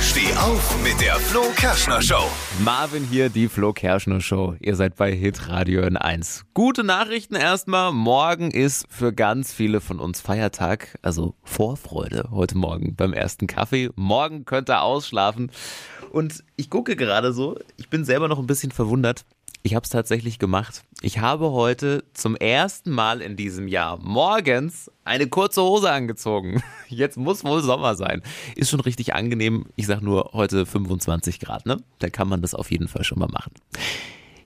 Steh auf mit der Flo Kerschner Show. Marvin hier, die Flo Kerschner Show. Ihr seid bei Hit Radio in 1. Gute Nachrichten erstmal. Morgen ist für ganz viele von uns Feiertag, also Vorfreude heute Morgen beim ersten Kaffee. Morgen könnt ihr ausschlafen. Und ich gucke gerade so, ich bin selber noch ein bisschen verwundert. Ich habe es tatsächlich gemacht. Ich habe heute zum ersten Mal in diesem Jahr morgens eine kurze Hose angezogen. Jetzt muss wohl Sommer sein. Ist schon richtig angenehm. Ich sag nur heute 25 Grad, ne? Da kann man das auf jeden Fall schon mal machen.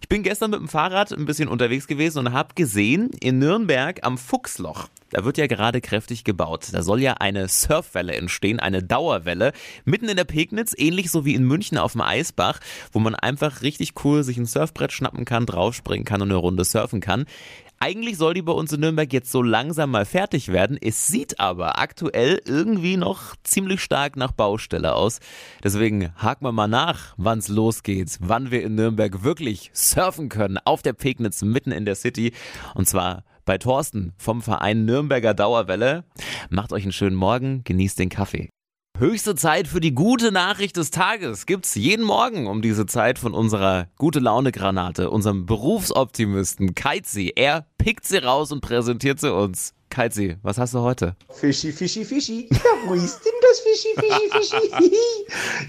Ich bin gestern mit dem Fahrrad ein bisschen unterwegs gewesen und habe gesehen, in Nürnberg am Fuchsloch, da wird ja gerade kräftig gebaut. Da soll ja eine Surfwelle entstehen, eine Dauerwelle, mitten in der Pegnitz, ähnlich so wie in München auf dem Eisbach, wo man einfach richtig cool sich ein Surfbrett schnappen kann, draufspringen kann und eine Runde surfen kann. Eigentlich soll die bei uns in Nürnberg jetzt so langsam mal fertig werden. Es sieht aber aktuell irgendwie noch ziemlich stark nach Baustelle aus. Deswegen haken wir mal nach, wann es losgeht, wann wir in Nürnberg wirklich surfen können auf der Pegnitz mitten in der City. Und zwar bei Thorsten vom Verein Nürnberger Dauerwelle. Macht euch einen schönen Morgen, genießt den Kaffee. Höchste Zeit für die gute Nachricht des Tages gibt's jeden Morgen um diese Zeit von unserer gute Laune Granate, unserem Berufsoptimisten Keizi. Er pickt sie raus und präsentiert sie uns. Keizi, was hast du heute? Fischi, Fischi, Fischi. Ja, wo ist denn das Fischi, Fischi, Fischi?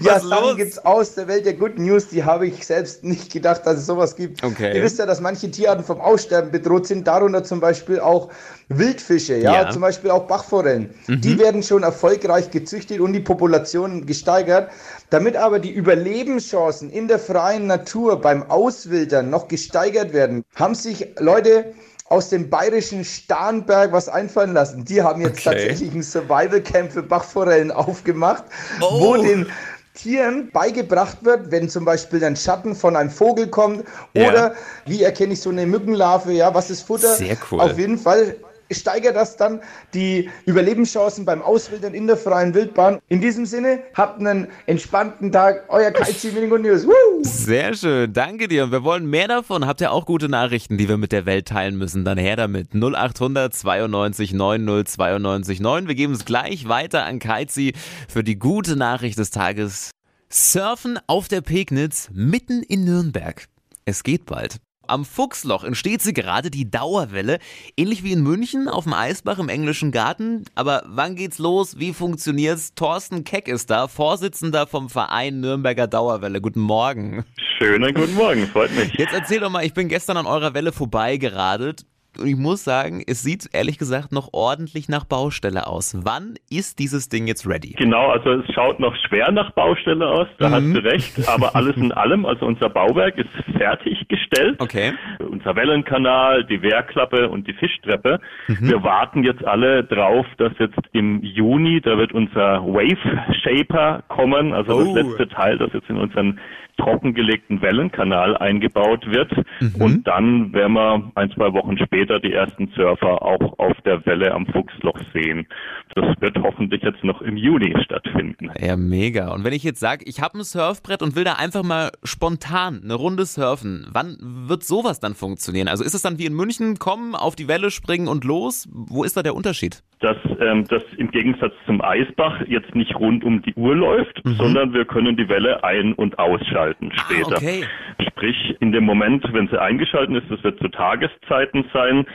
ja, Sachen gibt's aus der Welt der Good News, die habe ich selbst nicht gedacht, dass es sowas gibt. Okay. Ihr wisst ja, dass manche Tierarten vom Aussterben bedroht sind, darunter zum Beispiel auch Wildfische, ja, Ja. Mhm. zum Beispiel auch Bachforellen. Die werden schon erfolgreich gezüchtet und die Population gesteigert. Damit aber die Überlebenschancen in der freien Natur beim Auswildern noch gesteigert werden, haben sich Leute aus dem bayerischen Starnberg was einfallen lassen. Die haben jetzt Okay. tatsächlich ein Survival Camp für Bachforellen aufgemacht, Oh. wo den Tieren beigebracht wird, wenn zum Beispiel ein Schatten von einem Vogel kommt Ja. oder wie erkenne ich so eine Mückenlarve, ja, was ist Futter? Sehr cool. Auf jeden Fall steigert das dann die Überlebenschancen beim Auswildern in der freien Wildbahn. In diesem Sinne, habt einen entspannten Tag. Euer Kaizi und News. Woo! Sehr schön, danke dir. Und wir wollen mehr davon. Habt ihr auch gute Nachrichten, die wir mit der Welt teilen müssen? Dann her damit. 0800 92 90 92 9. Wir geben es gleich weiter an Keizi für die gute Nachricht des Tages. Surfen auf der Pegnitz mitten in Nürnberg. Es geht bald. Am Fuchsloch entsteht sie gerade die Dauerwelle, ähnlich wie in München auf dem Eisbach im englischen Garten. Aber wann geht's los? Wie funktioniert's? Thorsten Keck ist da, Vorsitzender vom Verein Nürnberger Dauerwelle. Guten Morgen. Schönen guten Morgen, freut mich. Jetzt erzähl doch mal, ich bin gestern an eurer Welle vorbeigeradelt und ich muss sagen, es sieht ehrlich gesagt noch ordentlich nach Baustelle aus. Wann ist dieses Ding jetzt ready? Genau, also es schaut noch schwer nach Baustelle aus, da hast du recht, aber alles in allem, also unser Bauwerk ist fertiggestellt. Okay. Unser Wellenkanal, die Wehrklappe und die Fischtreppe. Wir warten jetzt alle drauf, dass jetzt im Juni, da wird unser Wave Shaper kommen, also Oh. das letzte Teil, das jetzt in unseren trockengelegten Wellenkanal eingebaut wird. Und dann werden wir ein, zwei Wochen später die ersten Surfer auch auf der Welle am Fuchsloch sehen. Das wird hoffentlich jetzt noch im Juni stattfinden. Ja, mega. Und wenn ich jetzt sage, ich habe ein Surfbrett und will da einfach mal spontan eine Runde surfen, wann wird sowas dann funktionieren? Also ist es dann wie in München, kommen, auf die Welle springen und los? Wo ist da der Unterschied? dass ähm, das im Gegensatz zum Eisbach jetzt nicht rund um die Uhr läuft, sondern wir können die Welle ein- und ausschalten später. okay. Sprich, in dem Moment, wenn sie eingeschalten ist, das wird zu Tageszeiten sein,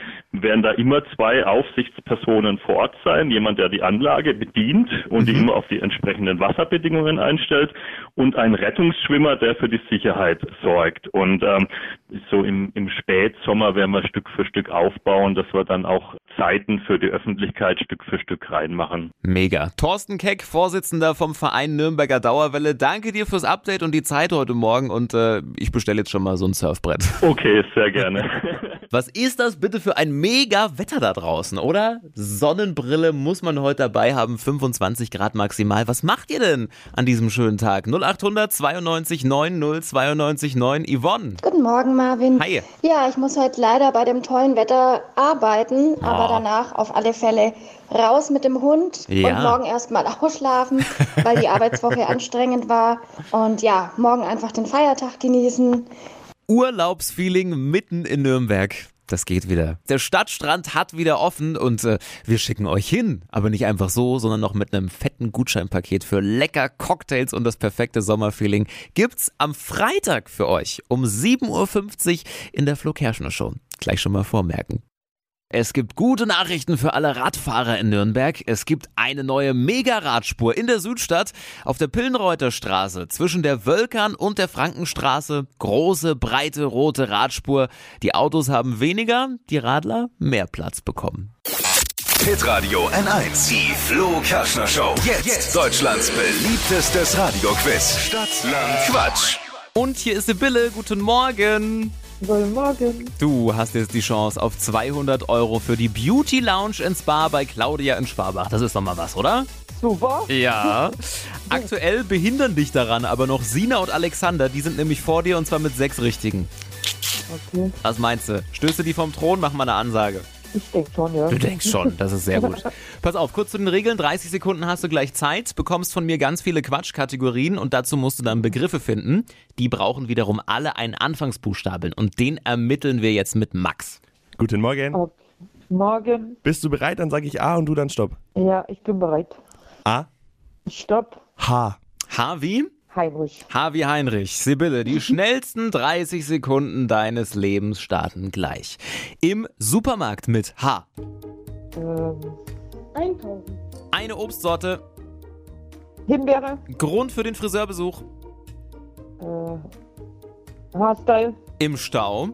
werden da immer zwei Aufsichtspersonen vor Ort sein, jemand, der die Anlage bedient und die immer auf die entsprechenden Wasserbedingungen einstellt und ein Rettungsschwimmer, der für die Sicherheit sorgt. Und ähm, so im, im Spätsommer werden wir Stück für Stück aufbauen, dass wir dann auch Zeiten für die Öffentlichkeit Stück für Stück reinmachen. Mega. Thorsten Keck, Vorsitzender vom Verein Nürnberger Dauerwelle. Danke dir fürs Update und die Zeit heute Morgen und äh, ich bestelle jetzt schon mal so ein Surfbrett. Okay, sehr gerne. Was ist das bitte für ein mega Wetter da draußen, oder? Sonnenbrille muss man heute dabei haben, 25 Grad maximal. Was macht ihr denn an diesem schönen Tag? 0800 92 90 92 9 Yvonne. Guten Morgen, Marvin. Hi. Ja, ich muss heute leider bei dem tollen Wetter arbeiten, Oh. aber danach auf alle Fälle raus mit dem Hund Ja. und morgen erstmal ausschlafen, weil die Arbeitswoche anstrengend war. Und ja, morgen einfach den Feiertag genießen. Urlaubsfeeling mitten in Nürnberg. das geht wieder. Der Stadtstrand hat wieder offen und äh, wir schicken euch hin. Aber nicht einfach so, sondern noch mit einem fetten Gutscheinpaket für lecker Cocktails und das perfekte Sommerfeeling gibt's am Freitag für euch um 7.50 Uhr in der Flo Kerschner Show. Gleich schon mal vormerken. Es gibt gute Nachrichten für alle Radfahrer in Nürnberg. Es gibt eine neue Mega-Radspur in der Südstadt auf der Pillenreuter Straße zwischen der Wölkern und der Frankenstraße. Große, breite, rote Radspur. Die Autos haben weniger, die Radler mehr Platz bekommen. Hitradio N1. Die Flo Kerschner Show. Jetzt, Deutschlands beliebtestes Radioquiz. Stadt, Land, Quatsch. Und hier ist Sibylle. Guten Morgen. Guten Morgen. Du hast jetzt die Chance auf 200 Euro für die Beauty Lounge in Spa bei Claudia in Sparbach. Das ist doch mal was, oder? Super. Ja. Aktuell behindern dich daran aber noch Sina und Alexander. Die sind nämlich vor dir und zwar mit sechs Richtigen. Okay. Was meinst du? Stößt du die vom Thron? Mach mal eine Ansage. Ich denke schon, ja. Du denkst schon, das ist sehr gut. Pass auf, kurz zu den Regeln. 30 Sekunden hast du gleich Zeit, bekommst von mir ganz viele Quatschkategorien und dazu musst du dann Begriffe finden. Die brauchen wiederum alle einen Anfangsbuchstaben und den ermitteln wir jetzt mit Max. Guten Morgen. Okay. Morgen. Bist du bereit? Dann sage ich A und du dann Stopp. Ja, ich bin bereit. A, Stopp. H. H wie? Heinrich. H wie Heinrich. Sibylle, die schnellsten 30 Sekunden deines Lebens starten gleich. Im Supermarkt mit H. Ähm, Einkaufen. Eine Obstsorte. Himbeere. Grund für den Friseurbesuch. Äh, Haarstyle. Im Stau.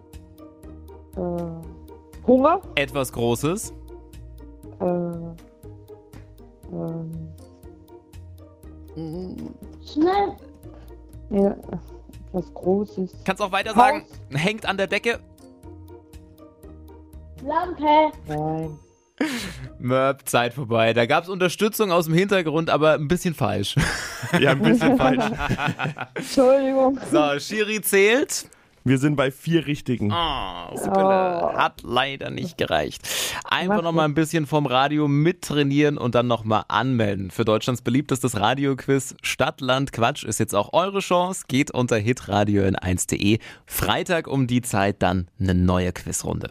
Äh, Hunger. Etwas Großes. Äh, ähm, Schnell. Ja, etwas Großes. Kannst auch weiter sagen. Hängt an der Decke. Lampe. Nein. Möp, Zeit vorbei. Da gab es Unterstützung aus dem Hintergrund, aber ein bisschen falsch. Ja, ein bisschen falsch. Entschuldigung. So, Schiri zählt. Wir sind bei vier Richtigen. Oh, Sibylle, Oh. hat leider nicht gereicht. Einfach Mach noch mal ein bisschen vom Radio mittrainieren und dann noch mal anmelden. Für Deutschlands beliebtestes Radioquiz Stadt, Land, Quatsch ist jetzt auch eure Chance. Geht unter hitradio in 1.de. Freitag um die Zeit dann eine neue Quizrunde.